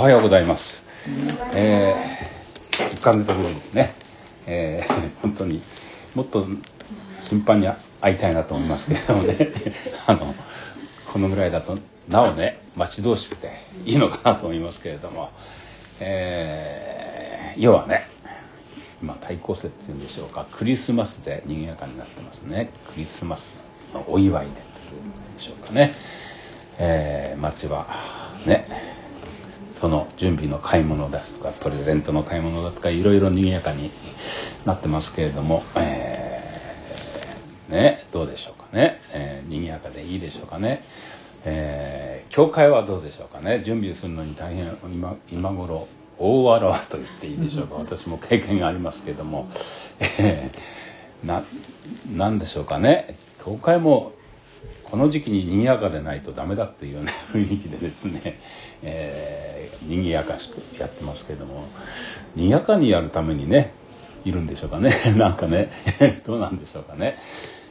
はようございます。えー、1ヶ月ぶりですね。えー、本当にもっと頻繁に会いたいなと思いますけれどもね。あの、このぐらいだとなおね、待ち遠しくていいのかなと思いますけれども、えー、要はね、今対抗節っていうんでしょうか、クリスマスで賑やかになってますね。クリスマスのお祝いでというんでしょうかね。えー、街はね、その準備の買い物ですとかプレゼントの買い物だとかいろいろ賑やかになってますけれども、えー、ねどうでしょうかね、えー、賑やかでいいでしょうかね、えー、教会はどうでしょうかね。準備するのに大変今今頃大わらわと言っていいでしょうか。私も経験がありますけれども、えー、ななんでしょうかね。教会もこの時期に賑やかでないとダメだっていうような雰囲気でですね、えー、賑やかしくやってますけども賑やかにやるためにねいるんでしょうかね。なんかね どうなんでしょうかね。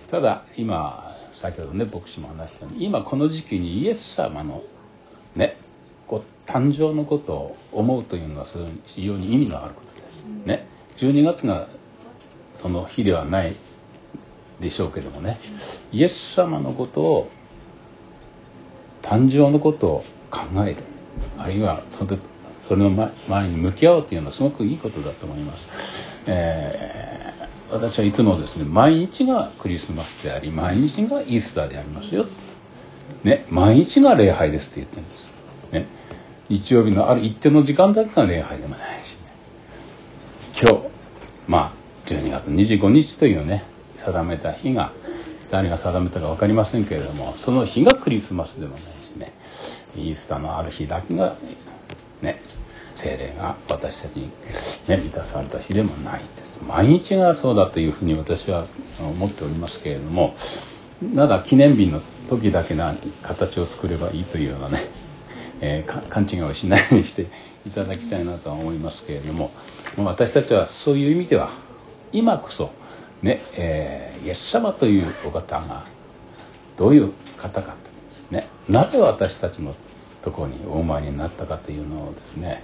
ただ今先ほどね牧師も話したように今この時期にイエス様のねこう誕生のことを思うというのは非常に意味のあることです。ね、12月がその日ではないでしょうけどもねイエス様のことを誕生のことを考えるあるいはそのそれの前に向き合おうというのはすごくいいことだと思います。えー、私はいつもですね毎日がクリスマスであり毎日がイースターでありますよ。ね、毎日が礼拝ですって言ってるんです。ね、日曜日のある一定の時間だけが礼拝でもないし、今日まあ12月25日というね定めた日が誰が定めたか分かりませんけれどもその日がクリスマスでもないしね。イースターのある日だけがね精霊が私たちに、ね、満たされた日でもないです。毎日がそうだというふうに私は思っておりますけれどもただ記念日の時だけな形を作ればいいというようなね、えー、勘違いをしないようにしていただきたいなとは思いますけれども私たちはそういう意味では今こそねえー、イエス様というお方がどういう方かとね、なぜ私たちのところにお生まれになったかというのをですね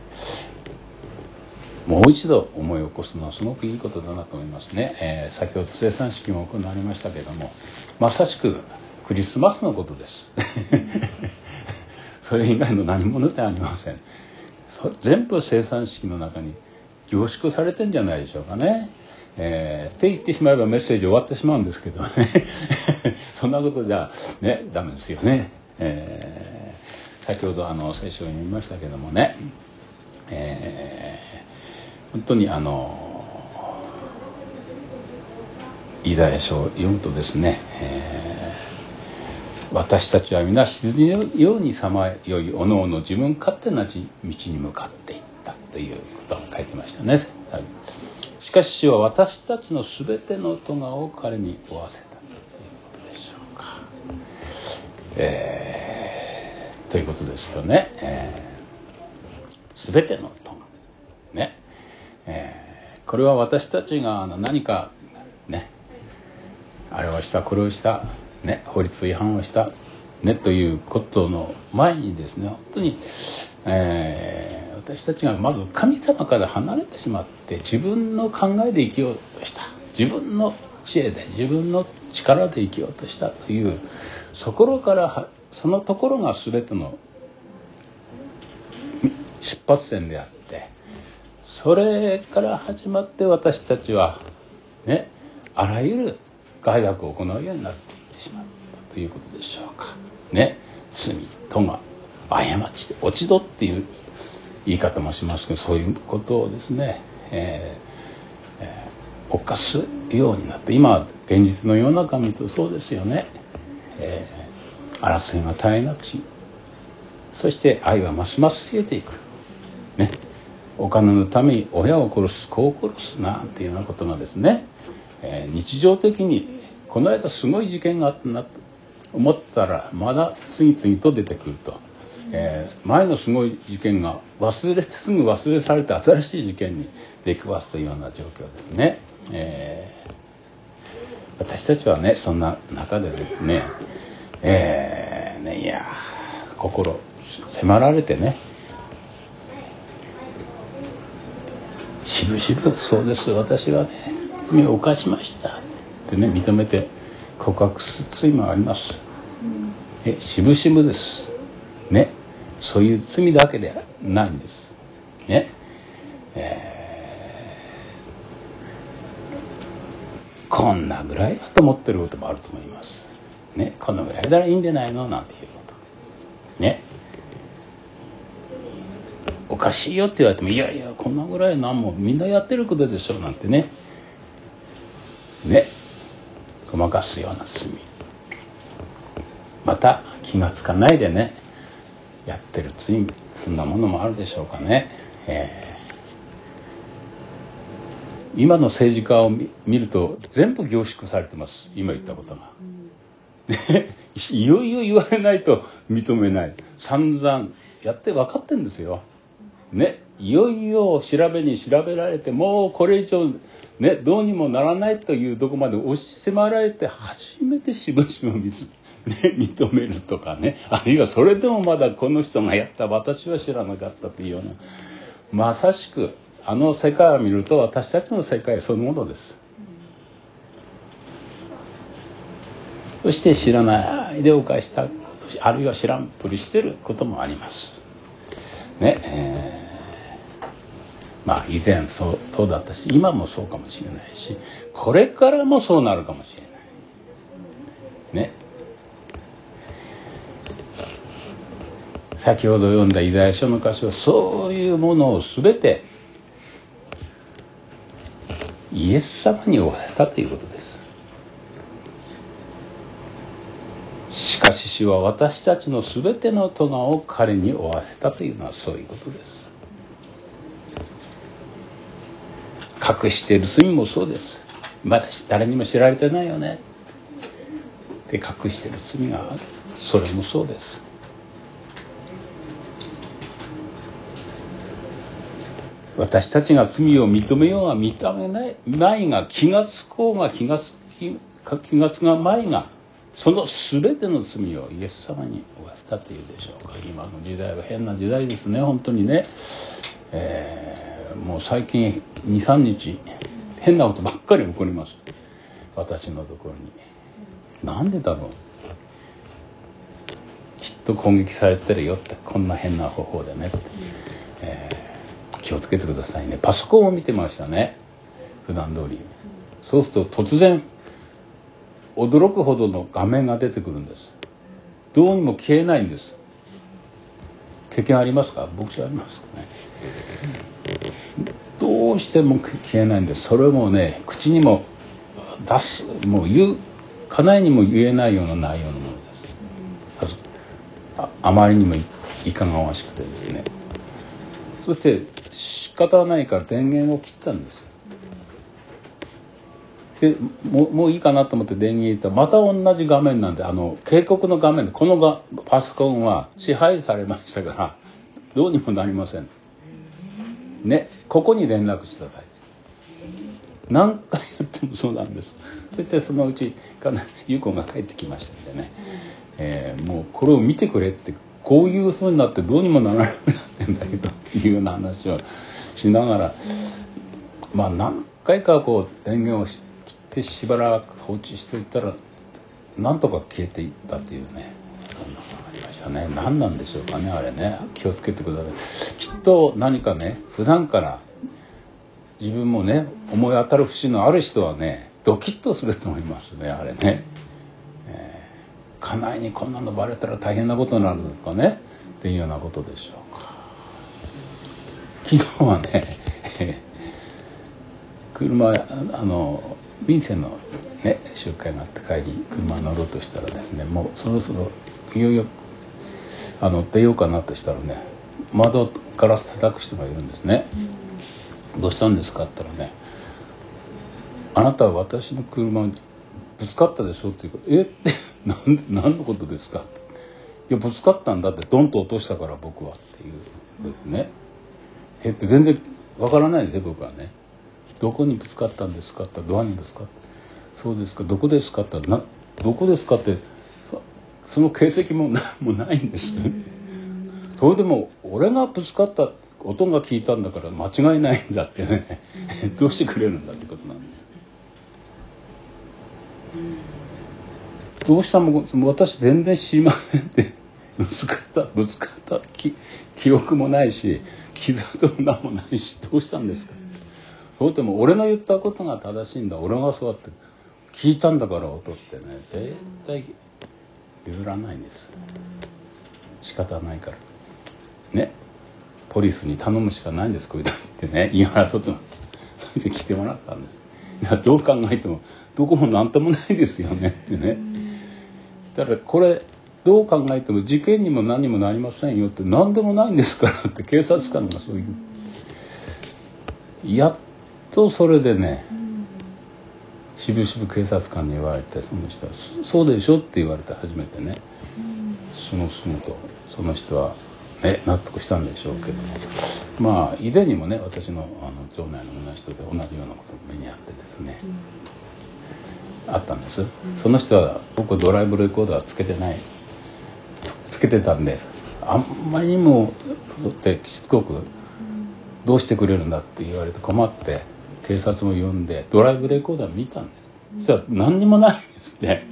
もう一度思い起こすのはすごくいいことだなと思いますね、えー、先ほど生産式も行われましたけどもまさしくクリスマスのことです。それ以外の何者ではありません。全部生産式の中に凝縮されてんじゃないでしょうかね。えー、って言ってしまえばメッセージ終わってしまうんですけどね。そんなことじゃねダメですよね、えー、先ほどあの聖書を読みましたけどもね、えー、本当にあのイダヤ書を読むとですね、えー、私たちは皆羊のようにさまよいおのおの自分勝手な道に向かっていったということが書いてましたね。しかし主は私たちの全ての咎を彼に負わせたということでしょうか。えー、ということですよね。えー、全ての咎。ね。えー、これは私たちが何かね、あれをした、これをした、ね、法律違反をした、ね、ということの前にですね、本当に、えー私たちがまず神様から離れてしまって自分の考えで生きようとした自分の知恵で自分の力で生きようとしたというそこからそのところが全ての出発点であってそれから始まって私たちはねあらゆる害悪を行うようになっていってしまったということでしょうか。ね罪とが過ちで落ち度っていう言い方もしますけどそういうことをですね、えーえー、犯すようになって今現実の世の中見るとそうですよね、えー、争いが絶えなくしそして愛はますます消えていく。ね。お金のために親を殺す子を殺すなんていうようなことがですね、えー、日常的にこの間すごい事件があったなと思ったらまだ次々と出てくると。えー、前のすごい事件が忘れすぐ忘れされて新しい事件に出くわすというような状況ですね。えー、私たちはねそんな中でですね,、えー、ねいや心迫られてねしぶしぶそうです私はね罪を犯しました。ってね認めて告白する罪もあります。えしぶしぶです。ね。そういう罪だけではないんです。ね。えー、こんなぐらいだと思ってることもあると思います。ね。このぐらいならいいんじゃないの？なんていうこと。ね。おかしいよって言われてもいやいやこんなぐらいなんもみんなやってることでしょなんてね。ね。ごまかすような罪。また気が付かないでね。やってる罪そんなものもあるでしょうかね、えー、今の政治家を見ると全部凝縮されてます。今言ったことが。いよいよ言われないと認めない。散々やって分かってんですよ。ね。いよいよ調べに調べられてもうこれ以上ねどうにもならないというとこまで押し迫られて初めてしぶしぶ見つね、認めるとかねあるいはそれでもまだこの人がやった私は知らなかったというようなまさしくあの世界を見ると私たちの世界そのものです。そして知らないで犯したことあるいは知らんぷりしてることもあります。ねえー、まあ以前そうそうだったし今もそうかもしれないしこれからもそうなるかもしれない。先ほど読んだイザヤ書の箇所はそういうものを全てイエス様に負わせたということです。しかし主は私たちの全ての咎を彼に負わせたというのはそういうことです。隠している罪もそうです。まだ誰にも知られてないよね。で隠してる罪がある。それもそうです。私たちが罪を認めようが認めないないが気が付こうが気が付気気が付かないがその全ての罪をイエス様に負わせたというでしょう。か今の時代は変な時代ですね本当にね、えー、もう最近23日変なことばっかり起こります。私のところに。なんでだろう。きっと攻撃されてるよってこんな変な方法でね。って、え気をつけてくださいね。パソコンを見てましたね。普段通り。そうすると突然驚くほどの画面が出てくるんです。どうにも消えないんです。経験ありますか？僕じゃありますかね。どうしても消えないんです。それもね口にも出すもう言う家内にも言えないような内容のものです。ああまりにもいかがわしくてですね。そして仕方ないから電源を切ったんですでももういいかなと思って電源入れたらまた同じ画面なんであの警告の画面でこのがパソコンは支配されましたからどうにもなりません。ねここに連絡してください。何回やってもそうなんです。そしてそのうちかな優子が帰ってきましたんでね、えー、もうこれを見てくれってこういうふうになってどうにもならなくなってんだけどいうような話をしながらまあ何回かこう電源を切ってしばらく放置していたらなんとか消えていったというねそんなのがありましたね。何なんでしょうかね。あれね。気をつけてくださいきっと何かね普段から自分もね思い当たる節のある人はねドキッとすると思いますねあれね。家内にこんなのバレたら大変なことになるんですかね？っていうようなことでしょうか。昨日はね 車あの民生のね集会があって帰り車乗ろうとしたらですねもうそろそろいよいよあの出ようかなとしたらね窓ガラス叩く人がいるんですね、うん、どうしたんですか？って言ったらねあなたは私の車にぶつかったでしょっていうか「え？っ?」て何何のことですか?」って「いやぶつかったんだってドンと落としたから僕は」っていうね「え？っ?」て全然わからないですよ僕はね「どこにぶつかったんですか?」ってドアにぶつかって「そうですかどこですか?」ってなどこですかってその形跡もな もないんですそれでも俺がぶつかった音が聞いたんだから間違いないんだってね どうしてくれるんだってことなんですどうしたも私全然知りませんってぶつかったぶつかった。記記憶もないし傷跡も何もないしどうしたんですか。そうでも俺の言ったことが正しいんだ。俺がそうやって聞いたんだから音ってね。絶対譲らないんです。仕方ないから。ね。ポリスに頼むしかないんですこういう時ってね。言い争ってそれで来てもらったんです。いやどう考えてもどこも何ともないですよねってね。だからこれどう考えても事件にも何にもなりませんよって何でもないんですからって警察官がそういう。やっとそれでねしぶしぶ警察官に言われてその人は「そうでしょ」って言われて初めてね。そのすぐとその人はね納得したんでしょうけど。まあ以前にもね私のあの町内の同じ人で同じようなことも目にあってですね。あったんです、その人は僕ドライブレコーダーつけてない。つけてたんです。あんまりにもってしつこく「どうしてくれるんだ」って言われて困って警察も呼んでドライブレコーダー見たんです。そしたら何にもないんですって。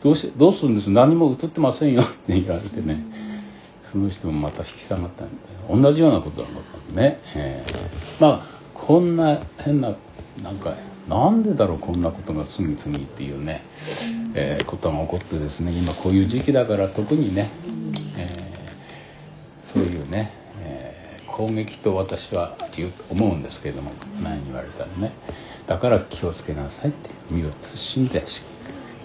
どうしどうするんです？何も映ってませんよって言われてねその人もまた引き下がったんで同じようなことなのかね、えー、まあこんな変ななんかなんでだろうこんなことが次々っていうね、えー、ことが起こってですね今こういう時期だから特にね、えー、そういうね、えー、攻撃と私は言う思うんですけれども前に言われたらね。だから気をつけなさいって身を慎んで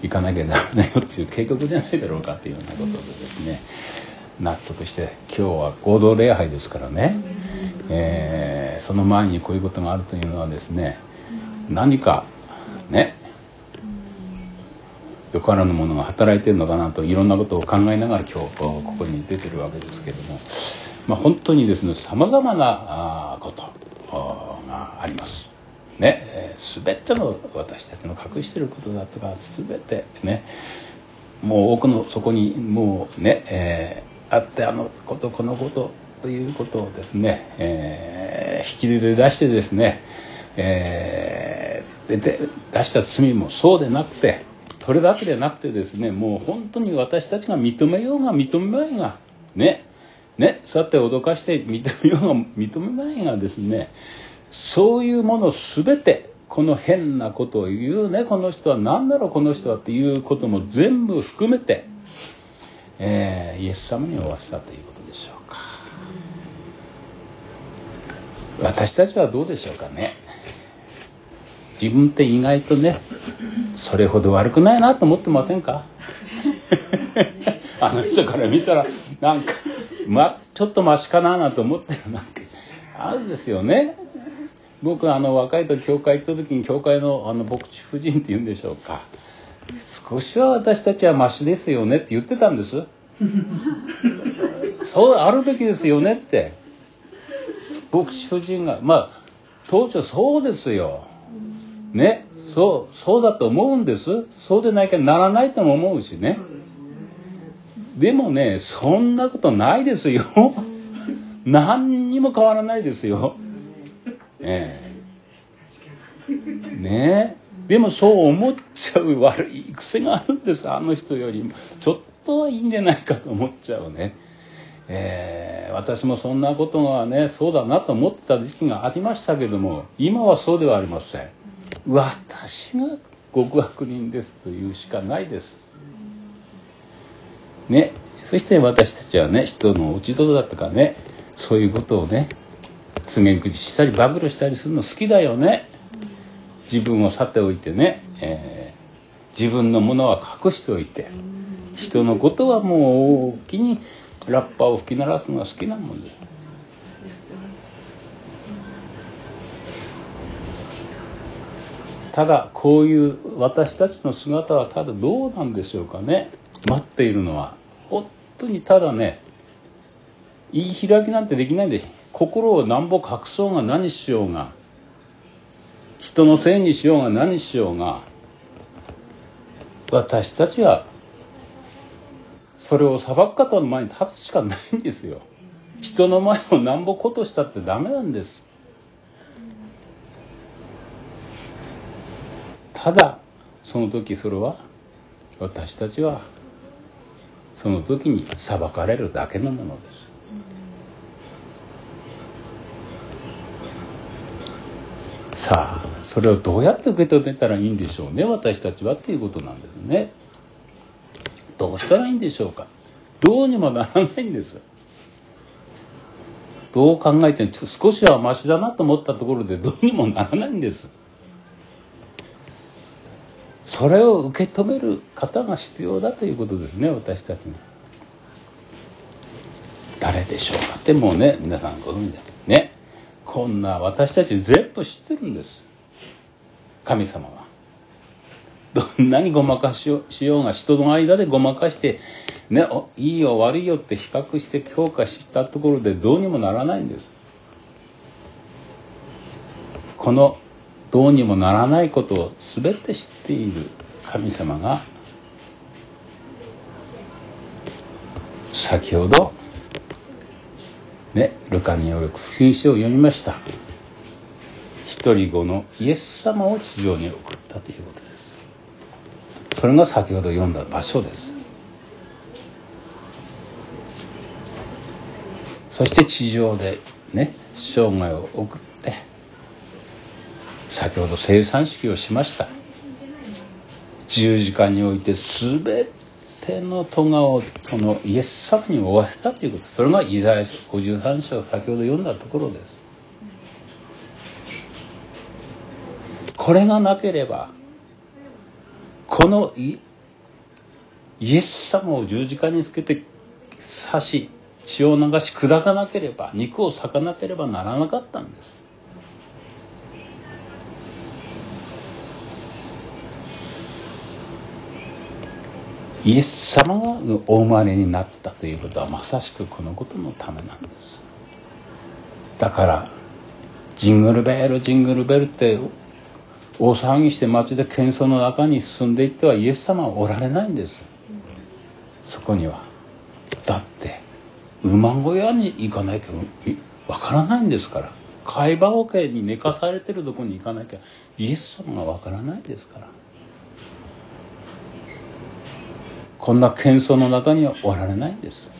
いかなきゃダメだよっていう警告じゃないだろうかっていうようなことでですね納得して今日は合同礼拝ですからね、えー、その前にこういうことがあるというのはですね何かねよからぬものが働いてるのかなといろんなことを考えながら今日ここに出てるわけですけども、まあ、本当にですねさまざまなことがあります。ね、えー、全ての私たちの隠してることだとか全てねもう奥の底にもうね、えー、あってあのことこのことということをですね、えー、引き出してですね、えー、で出した罪もそうでなくてそれだけでなくてですねもう本当に私たちが認めようが認めまいがねねそうやって脅かして認めようが認めまいがですねそういうもの全てこの変なことを言うねこの人は何だろうこの人はっていうことも全部含めて、えー、イエス様に負わせたということでしょうか。私たちはどうでしょうかね。自分って意外とねそれほど悪くないなと思ってませんか？あの人から見たらなんか、ま、ちょっとマシかななんて思ってるなんかあるんですよね。僕あの若い時教会行った時に教会のあの牧師夫人っていうんでしょうか。少しは私たちはマシですよねって言ってたんです。そうあるべきですよねって。牧師夫人がまあ当時はそうですよ。ね。そうそうだと思うんです。そうでないかならないとも思うしね。でもねそんなことないですよ。何にも変わらないですよ。ええ。ねでもそう思っちゃう悪い癖があるんですあの人よりも。ちょっとはいいんじゃないかと思っちゃうね。えー、私もそんなことがねそうだなと思ってた時期がありましたけども今はそうではありません。私が極悪人ですというしかないです。ね、そして私たちはね人の落ち度だとかねそういうことをね告げ口したり暴露したりするの好きだよね。自分を去っておいてね、えー、自分のものは隠しておいて人のことはもう大きにラッパーを吹き鳴らすのが好きなもんですただこういう私たちの姿はただどうなんでしょうかね。待っているのは本当にただね言い開きなんてできないんで心をなんぼ隠そうが何しようが人のせいにしようが何しようが私たちはそれを裁く方の前に立つしかないんですよ。人の前をなんぼことしたってダメなんです。ただその時それは私たちはその時に裁かれるだけのものです。さあそれをどうやって受け止めたらいいんでしょうね私たちはっていうことなんですね。どうしたらいいんでしょうか。どうにもならないんです。どう考えても少しはマシだなと思ったところでどうにもならないんです。それを受け止める方が必要だということですね私たちに。誰でしょうかってもうね皆さんご存知だけどね。こんな私たち全部知ってるんです。神様は。どんなにごまかしようが人の間でごまかしてねいいよ悪いよって比較して評価したところでどうにもならないんです。このどうにもならないことを全て知っている神様が先ほどねルカによる福音書を読みました。一人子のイエス様を地上に送ったということです。それが先ほど読んだ場所です。そして地上でね生涯を送って先ほど生産式をしました。十字架において全ての咎をそのイエス様に負わせたということ。それがイザヤ53章先ほど読んだところです。これがなければこのイエス様を十字架につけて刺し血を流し砕かなければ肉を裂かなければならなかったんです。イエス様がお生まれになったということはまさしくこのことのためなんです。だからジングルベールジングルベルって大騒ぎして街で喧騒の中に進んでいってはイエス様はおられないんです。そこには。だって馬小屋に行かなきゃわからないんですから。貝羽桶に寝かされてるとこに行かなきゃイエス様がわからないですから。こんな喧騒の中にはおられないんです。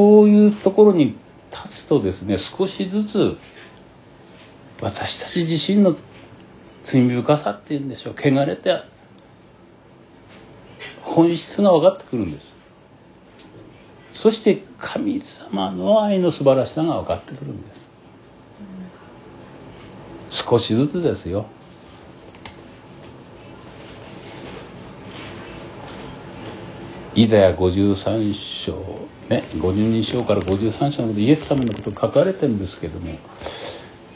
こういうところに立つとですね少しずつ私たち自身の罪深さっていうんでしょう汚れて本質が分かってくるんです。そして神様の愛の素晴らしさが分かってくるんです。少しずつですよ。イザヤ53章ね52章から53章のことイエス様のこと書かれてるんですけども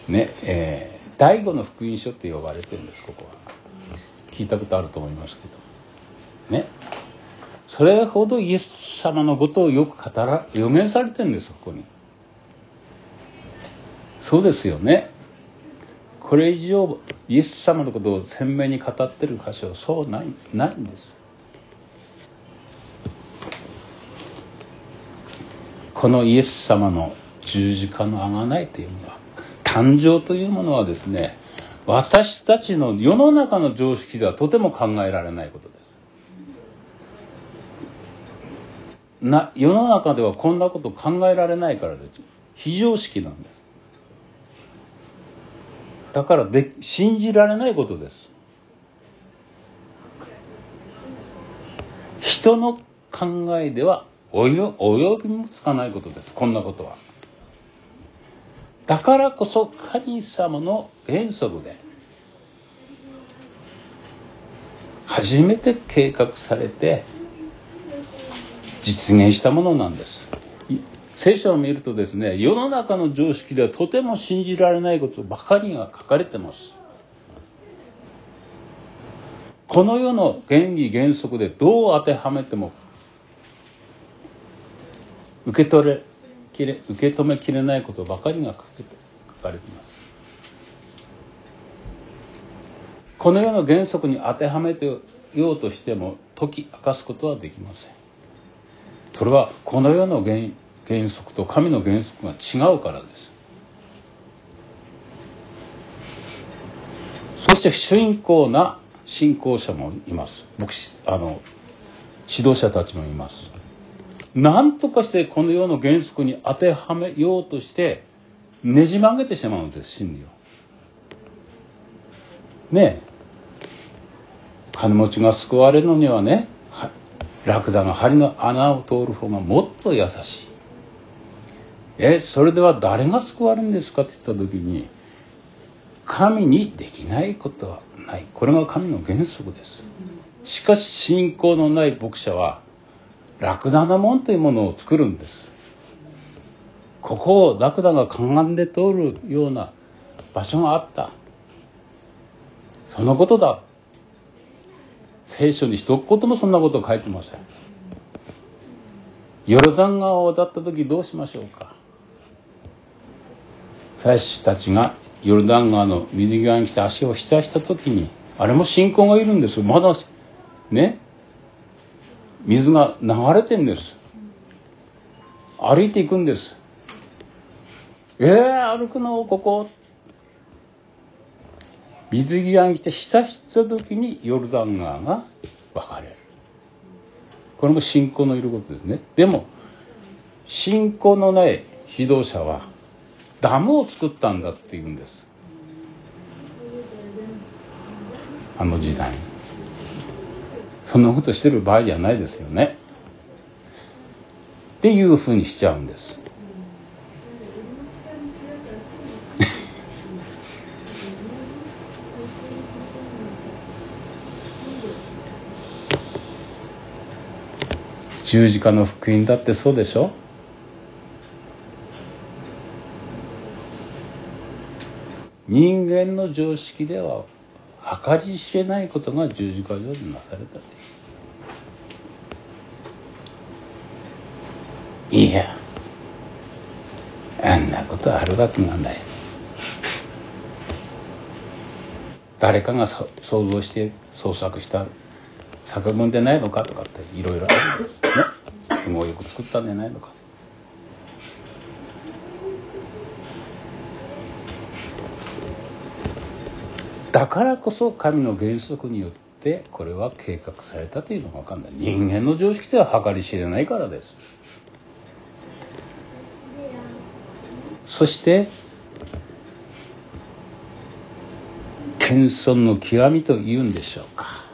ねえー、第五の福音書って呼ばれてるんですここは。聞いたことあると思いますけど。ね。それほどイエス様のことをよく語ら予言されてるんですここに。そうですよね。これ以上イエス様のことを鮮明に語ってる箇所はそうないないんです。このイエス様の十字架のあがないというのは誕生というものはですね私たちの世の中の常識ではとても考えられないことです。な世の中ではこんなこと考えられないからです。非常識なんです。だからで信じられないことです。人の考えでは及びもつかないことです。こんなことは。だからこそ神様の原則で初めて計画されて実現したものなんです。聖書を見るとですね世の中の常識ではとても信じられないことばかりが書かれてます。この世の原理原則でどう当てはめても受け取れきれ受け止めきれないことばかりが書かれています。この世の原則に当てはめてようとしても解き明かすことはできません。それはこの世の原原則と神の原則が違うからです。そして信仰な信仰者もいます。牧師あの指導者たちもいます。何とかしてこの世の原則に当てはめようとしてねじ曲げてしまうんです真理を。ねえ。金持ちが救われるのにはねラクダの針の穴を通る方がもっと優しい。えそれでは誰が救われるんですかって言った時に神にできないことはない。これが神の原則です。しかし信仰のない牧者はラクダの門というものを作るんです。ここをラクダがかがんで通るような場所があった。そのことだ。聖書に一言もそんなこと書いてません。ヨルダン川を渡った時どうしましょうか。祭司たちがヨルダン川の水際に来て足を浸した時にあれも信仰がいるんですまだね。水が流れてんです。歩いていくんです。えー、歩くのここ。水際に来て浸した時にヨルダン川が分かれる。これも信仰のいることですね。でも信仰のない指導者はダムを作ったんだって言うんです。あの時代そんなことしてる場合じゃないですよね。っていうふうにしちゃうんです。十字架の福音だってそうでしょ？人間の常識では計り知れないことが十字架上でなされたいいやあんなことあるわけがない。誰かが想像して創作した作文でないのかとかっていろいろあるんですね。すごいよく作ったんじゃないのか。だからこそ神の原則によってこれは計画されたというのが分かんない。人間の常識では計り知れないからです。そして謙遜の極みというんでしょうか。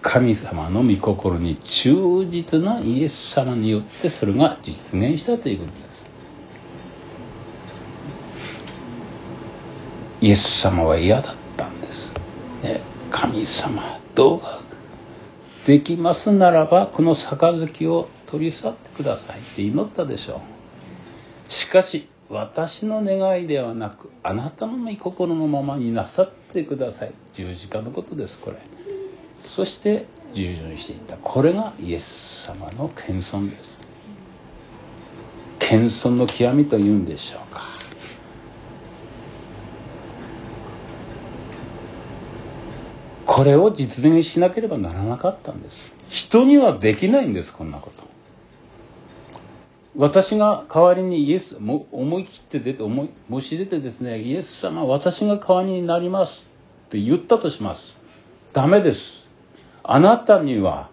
神様の御心に忠実なイエス様によってそれが実現したということですイス様は嫌だったんです。ね、神様どうかできますならばこの杯を取り去ってくださいって祈ったでしょう。しかし私の願いではなくあなたの御心のままになさってください。十字架のことですこれ。そして従順していった。これがイエス様の謙遜です。謙遜の極みというんでしょうか。これを実現しなければならなかったんです。人にはできないんですこんなこと。私が代わりにイエスも思い切って出て思い申し出てですねイエス様私が代わりになりますって言ったとします。ダメです。あなたには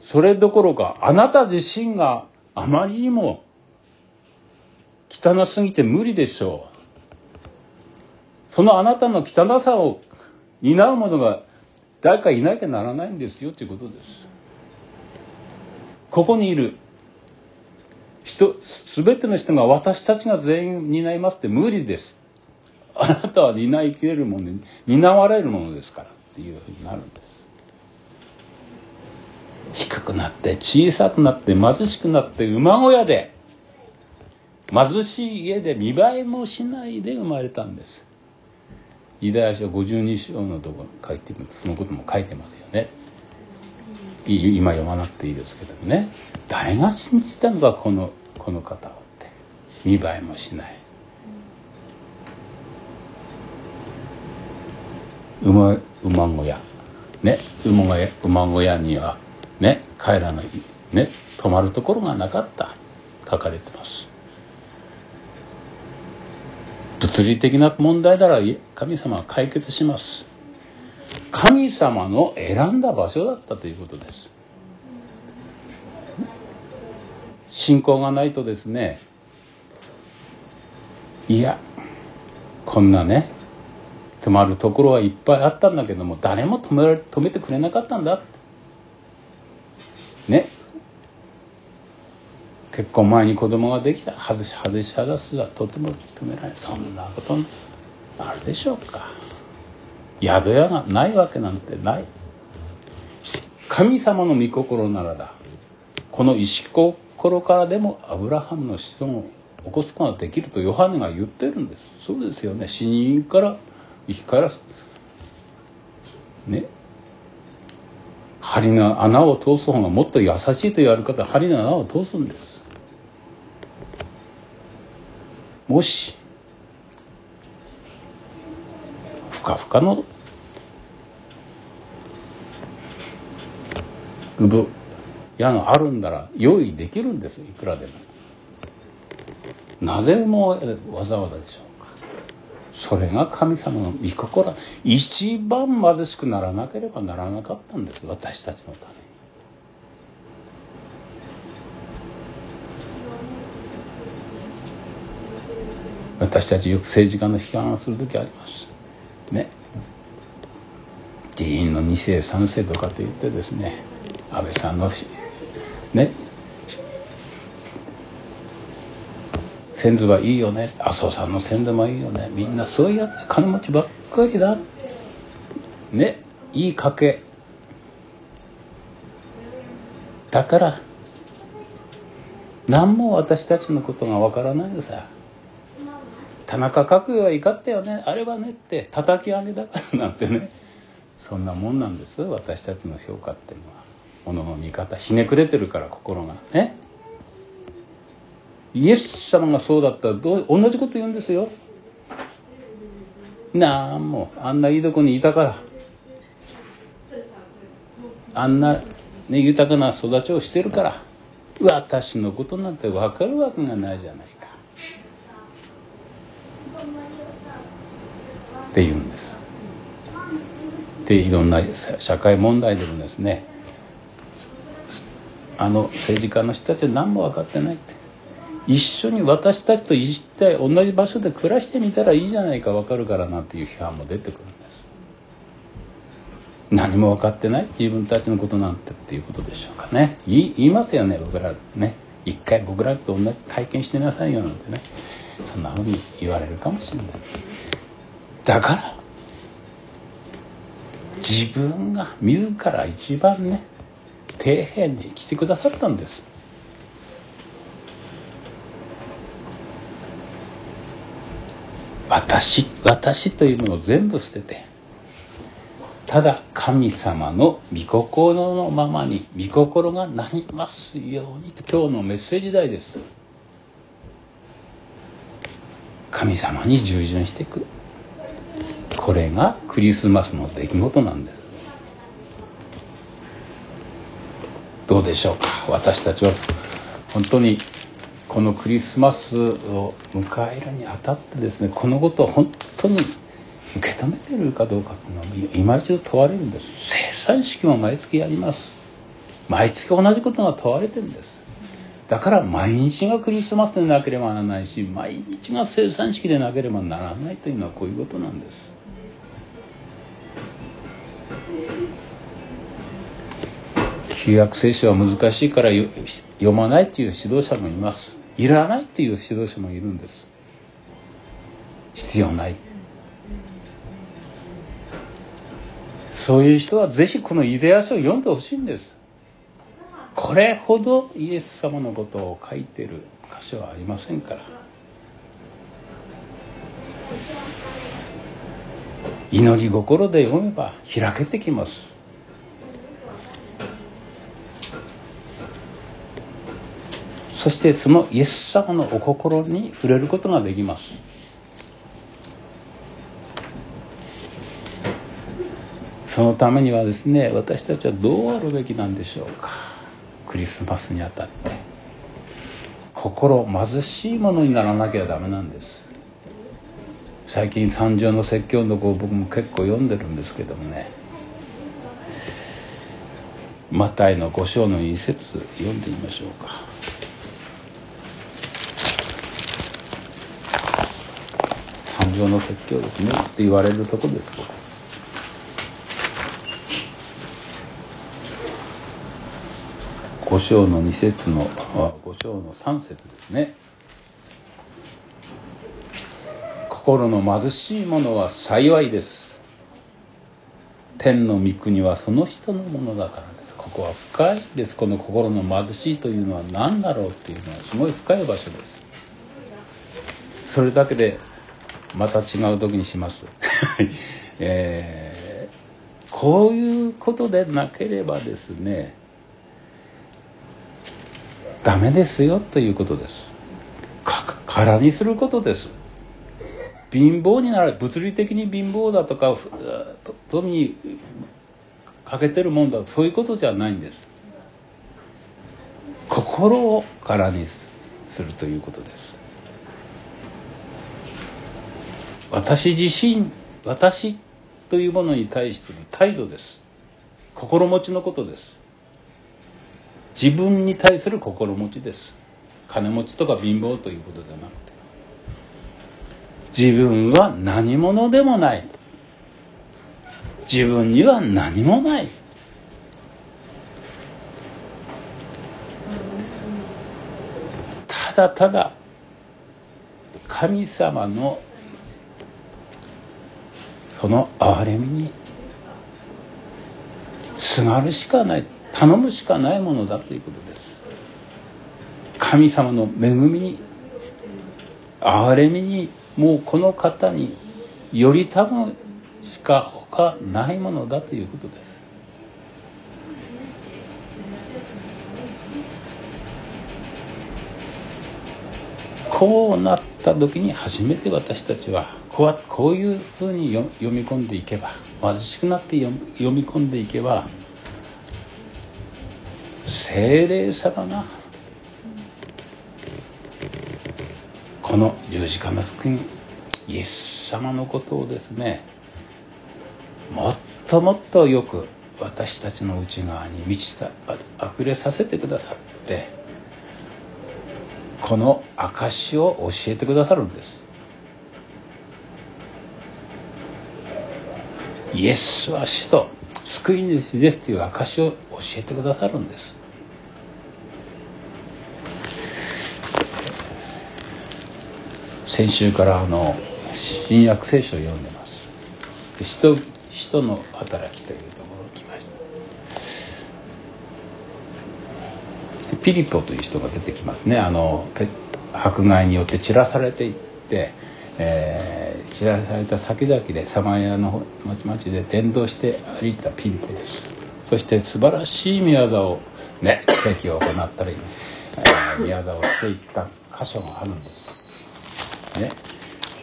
それどころかあなた自身があまりにも汚すぎて無理でしょう。そのあなたの汚さを担う者が誰かいなきゃならないんですよということです。ここにいる人全ての人が私たちが全員担いますって無理です。あなたは担いきれるもの担われるものですからっていうふうになるんです。低くなって小さくなって貧しくなって馬小屋で貧しい家で見栄えもしないで生まれたんです。イザヤ書52章のとこ書いてそのことも書いてますよね。今読まなくていいですけどもね。誰が信じたのかこのこの方って。見栄えもしない。馬馬小屋。ね。馬小屋馬小屋にはね彼らのね泊まるところがなかった。書かれてます。物理的な問題なら神様は解決します。神様の選んだ場所だったということです。信仰がないとですねいやこんなね泊まるところはいっぱいあったんだけども誰も止め止めてくれなかったんだね結婚前に子供ができた。外し外し外すはとても止められないそんなことあるでしょうか。宿屋がないわけなんてない。神様の御心ならだ。この石心からでもアブラハムの子孫を起こすことができるとヨハネが言ってるんです。そうですよね。死人から生き返らす。ね。針の穴を通す方がもっと優しいと言われる方針の穴を通すんです。もしふかふかの産矢があるんなら用意できるんですいくらでも。なぜもわざわざでしょうか。それが神様の御心。一番貧しくならなければならなかったんです私たちのため私たちよく政治家の批判をする時あります。ね。議員の2世3世とかと言ってですね安倍さんのね。先祖はいいよね。麻生さんの先祖もいいよね。みんなそういうやつ金持ちばっかりだ。ね。いい家系。だから何も私たちのことがわからないのさ。田中角栄は怒ったよねあれはねって叩き上げだからなんてねそんなもんなんです。私たちの評価っていうのはものの見方ひねくれてるから心がね。イエス様がそうだったらどう同じこと言うんですよ。なんもあんないいとこにいたから。あんな、ね、豊かな育ちをしてるから。私のことなんて分かるわけがないじゃないって言うんです。でいろんな社会問題でもですねあの政治家の人たちは何も分かってないって。一緒に私たちと一体同じ場所で暮らしてみたらいいじゃないか分かるからなんていう批判も出てくるんです。何も分かってない？自分たちのことなんてっていうことでしょうかね。言いますよね僕らね。一回僕らと同じ体験してなさいよなんてね。そんなふうに言われるかもしれない。だから自分が自ら一番ね底辺に来てくださったんです。私私というものを全部捨ててただ神様の御心のままに御心がなりますようにと今日のメッセージ題です。神様に従順していく。これがクリスマスの出来事なんです。どうでしょうか？私たちは本当にこのクリスマスを迎えるにあたってですねこのことを本当に受け止めているかどうかっていうのは今一度問われるんです。生産式も毎月やります。毎月同じことが問われてるんです。だから毎日がクリスマスでなければならないし毎日が生産式でなければならないというのはこういうことなんです。旧約聖書は難しいから読まないという指導者もいます。いらないっていう指導者もいるんです。必要ない。そういう人はぜひこのイデア書を読んでほしいんです。これほどイエス様のことを書いてる箇所はありませんから。祈り心で読めば開けてきます。そしてそのイエス様のお心に触れることができます。そのためにはですね私たちはどうあるべきなんでしょうか。クリスマスにあたって。心貧しいものにならなきゃダメなんです。最近三条の説教の子を僕も結構読んでるんですけどもね。マタイの五章の一節読んでみましょうか。三条の説教ですね。って言われるとこです五章の二節の五章の三節ですね。心の貧しい者は幸いです。天の御国はその人のものだからです。ここは深いです。この心の貧しいというのは何だろうっていうのはすごい深い場所です。それだけでまた違う時にします、えー、こういうことでなければですねダメですよということです。空にすることです。貧乏になる物理的に貧乏だとか富に欠けてるもんだそういうことじゃないんです。心を空にするということです。私自身私というものに対する態度です。心持ちのことです。自分に対する心持ちです。金持ちとか貧乏ということではなくて。自分は何者でもない。自分には何もない。ただただ神様のその憐れみにすがるしかない頼むしかないものだということです。神様の恵みに憐れみにもうこの方により多分しか他ないものだということです。こうなった時に初めて私たちはこうこういうふうに読み込んでいけば貧しくなって読み込んでいけば精霊様がこの十字架の福音イエス様のことをですねもっともっとよく私たちの内側に満ちた溢れさせてくださってこの証を教えてくださるんです。イエスは死と救い主ですという証を教えてくださるんです。先週からあの新約聖書を読んでます。で使徒使徒の働きというところに来ました。ピリポという人が出てきますね。あの迫害によって散らされていって、えー、散らされた先々でサマリアの町々で伝道して歩いたピリポです。そして素晴らしい宮業をね 奇跡を行ったり、えー、宮沢をしていった箇所があるんです。ね、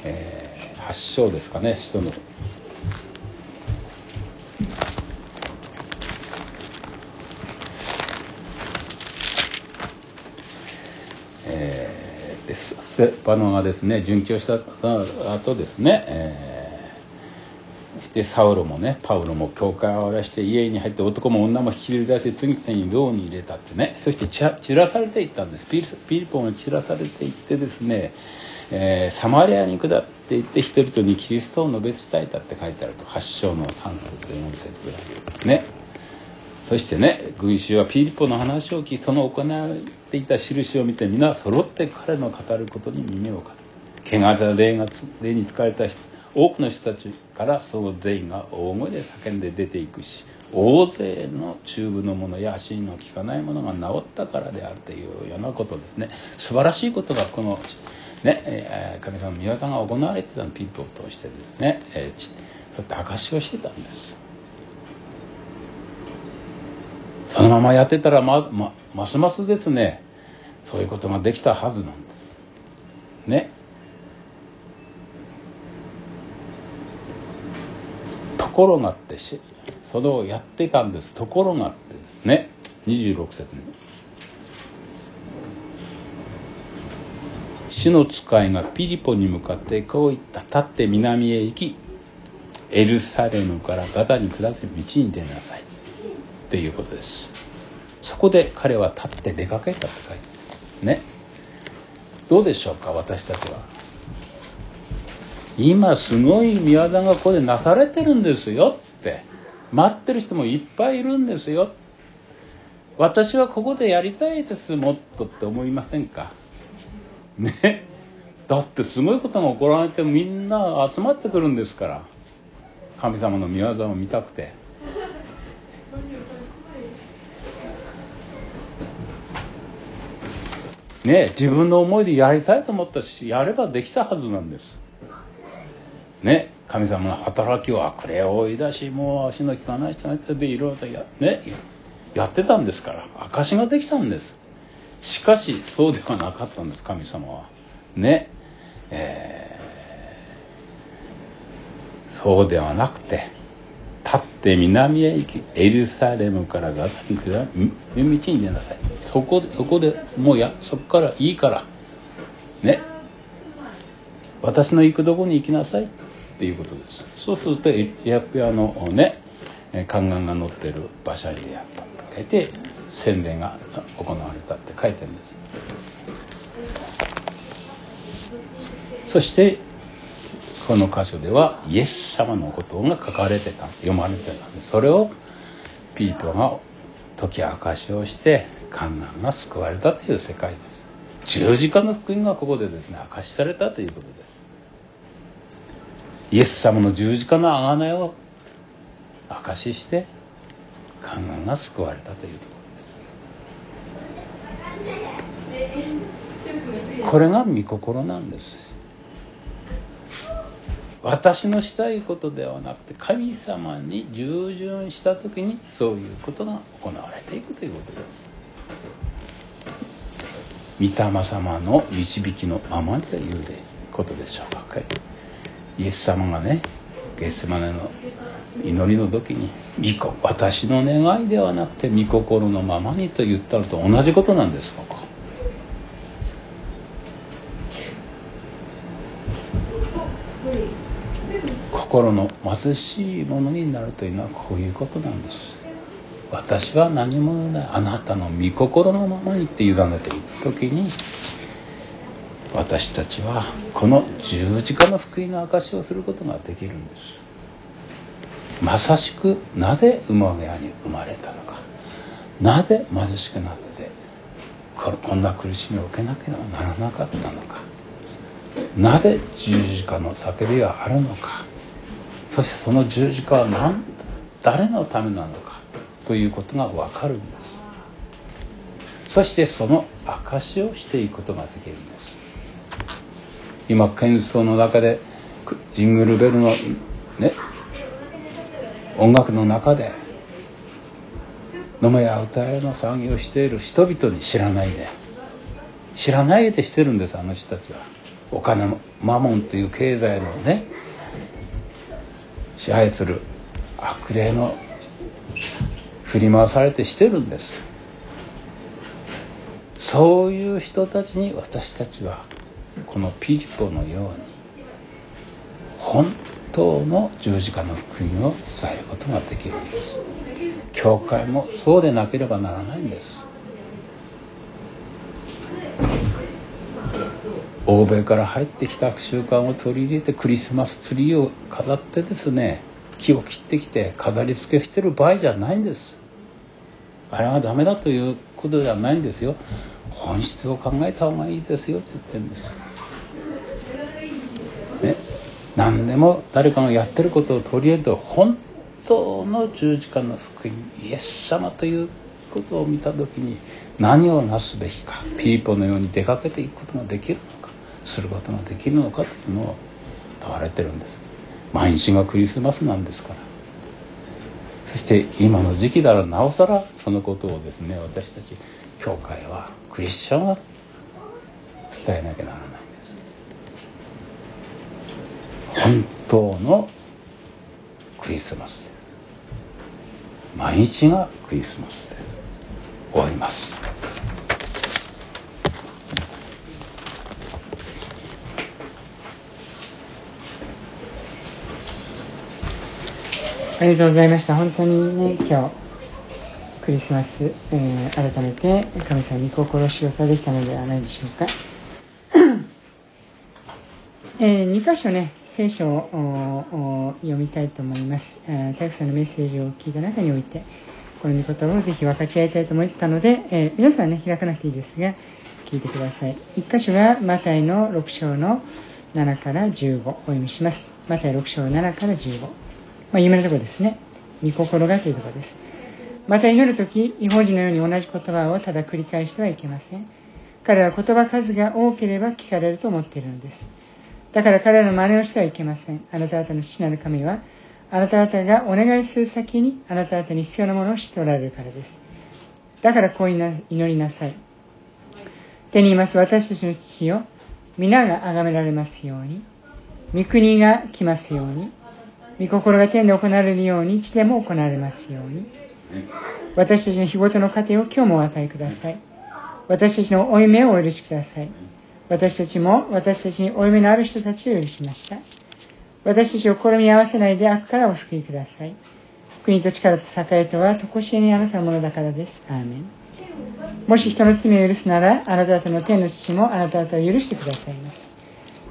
えー、発祥ですかね人のえー、でステパノがですね殉教した後ですね、えー、してサウロもねパウロも教会を荒らして家に入って男も女も引きずり出して次々に牢に入れたってねそして散らされていったんです。ピリポも散らされていってですねえー、サマリアに下っていって人々にキリストを述べ伝えたって書いてあると。8章の3節4節ぐらいね。そしてね群衆はピリポの話を聞きその行われていた印を見て皆揃って彼の語ることに耳を傾け汚れた霊が霊に疲れた多くの人たちからその全員が大声で叫んで出ていくし大勢の中部の者や足の利かない者が治ったからであるというようなことですね。素晴らしいことがこのね、え、神様の御業が行われてたのピップを通してですね、えー、そうやって証しをしてたんです。そのままやってたらま、ま、ますますですねそういうことができたはずなんです。ね。ところがってしそれをやってたんです。ところがってです。ね。26節に主の使いがピリポに向かってこう言った。立って南へ行きエルサレムからガザに下る道に出なさい。っていうことです。そこで彼は立って出かけたって書いてね。どうでしょうか私たちは。今すごい宮田がここでなされてるんですよって。待ってる人もいっぱいいるんですよ。私はここでやりたいですもっとって思いませんか？ね。だってすごいことが起こられてみんな集まってくるんですから。神様の御業を見たくて。ね自分の思いでやりたいと思ったしやればできたはずなんです。ね神様の働きを悪霊を追い出しもう足の利かない人がいてでいろいろとや,、ね、やってたんですから証ができたんです。しかしそうではなかったんです神様は。ねえー、そうではなくて立って南へ行きエルサレムからガザに下る道に出なさい。そこでそこでもうやそこからいいから。ね。私の行くとこに行きなさい。っていうことです。そうするとエチオピアのね宦官が乗ってる馬車に出会ったって書いて宣伝が行われたって書いてるんです。そしてこの箇所ではイエス様のことが書かれてた読まれてたんでそれをピーポが解き明かしをして観覧が救われたという世界です。十字架の福音がここでですね明かしされたということです。イエス様の十字架の贖いを証しして観覧が救われたというところです。これが御心なんです。私のしたいことではなくて神様に従順した時にそういうことが行われていくということです。御霊様の導きのままにというでことでしょうか。イエス様がねゲスマネの祈りの時に「御子私の願いではなくて御心のままに」と言ったのと同じことなんですここ。心の貧しいものになるというのはこういうことなんです。私は何者だあなたの御心のままにって委ねていく時に私たちはこの十字架の福音の証しをすることができるんです。まさしくなぜ馬小屋に生まれたのか。なぜ貧しくなってこんな苦しみを受けなければならなかったのか。なぜ十字架の叫びがあるのか。そしてその十字架は何誰のためなのかということが分かるんです。そしてその証しをしていくことができるんです。今喧騒の中でジングルベルのね音楽の中で飲めや歌えの騒ぎをしている人々に知らないで知らないでしてるんですあの人たちは。お金のマモンという経済のね支配する悪霊の振り回されてしてるんです。そういう人たちに私たちはこのピリポのように本当の十字架の福音を伝えることができるんです。教会もそうでなければならないんです。欧米から入ってきた習慣を取り入れてクリスマスツリーを飾ってですね木を切ってきて飾り付けしてる場合じゃないんです。あれはダメだということではないんですよ。本質を考えた方がいいですよって言ってるんです。ね、何でも誰かがやってることを取り入れると本当の十字架の福音イエス様ということを見た時に何をなすべきかピーポのように出かけていくことができるのすることができるのかというのを問われてるんです。毎日がクリスマスなんですから。そして今の時期ならなおさらそのことをですね私たち教会はクリスチャンは伝えなきゃならないんです。本当のクリスマスです。毎日がクリスマスです。終わります。ありがとうございました。本当にね、今日、クリスマス、えー、改めて神様に心を知ることができたのではないでしょうか。えー、2箇所ね、聖書を読みたいと思います。体育さんのメッセージを聞いた中において、この御言葉をぜひ分かち合いたいと思ったので、えー、皆さんね、開かなくていいですが、聞いてください。1箇所がマタイの6章の7から15お読みします。マタイ6章7から15。まあ、有名なところですね。御心がというところです。また祈るとき、違法人のように同じ言葉をただ繰り返してはいけません。彼は言葉数が多ければ聞かれると思っているのです。だから彼らの真似をしてはいけません。あなた方の父なる神は、あなた方がお願いする先にあなた方に必要なものを知っておられるからです。だからこう祈りなさい。手にいます私たちの父よ、皆が崇められますように、御国が来ますように、御心が天で行われるように地でも行われますように。私たちの日ごとの糧を今日もお与えください。私たちの負い目をお許しください。私たちも私たちに負い目のある人たちを許しました。私たちを試み合わせないで悪からお救いください。国と力と栄えとは常しえにあなたのものだからです。アーメン。もし人の罪を許すならあなた方の天の父もあなた方を許してくださいます。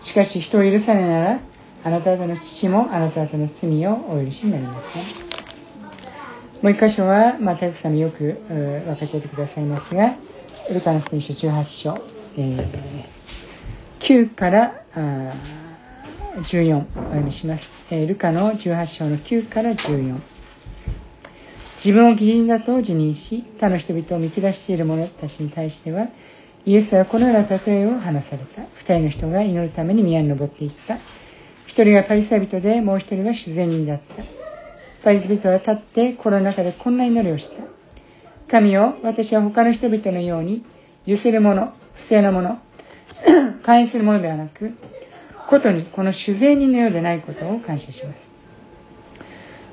しかし人を許さないならあなた方の父もあなた方の罪をお許しになりません。もう一箇所は、まあ、体育さんもよく分かち合ってくださいますが、ルカの福音書18章、えー、9からあ14お読みします、えー、ルカの18章の9から14。自分を義人だと自認し、他の人々を見下している者たちに対しては、イエスはこのような例えを話された。二人の人が祈るために宮に登っていった。一人がパリサイ人で、もう一人は自然人だった。パリサイ人は立って心の中でこんな祈りをした。神よ、私は他の人々のように、ゆせるもの、不正なもの、関連するものではなく、ことにこの主税人のようでないことを感謝します。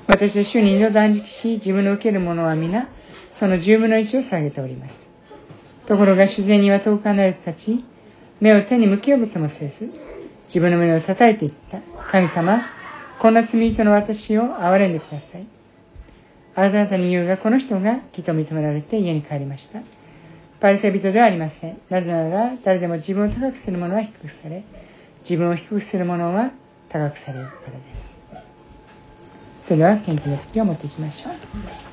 私は主にを断食し、自分の受けるものは皆、その十分の一を下げております。ところが主税人は遠く離れて立ち、目を手に向けようこともせず、自分の胸を叩いていった。神様、こんな罪人の私を憐れんでください。あなた方に言うが、この人が義と認められて家に帰りました。パリサ人ではありません。なぜなら、誰でも自分を高くする者は低くされ、自分を低くする者は高くされるからです。それでは、研究の時を持っていきましょう。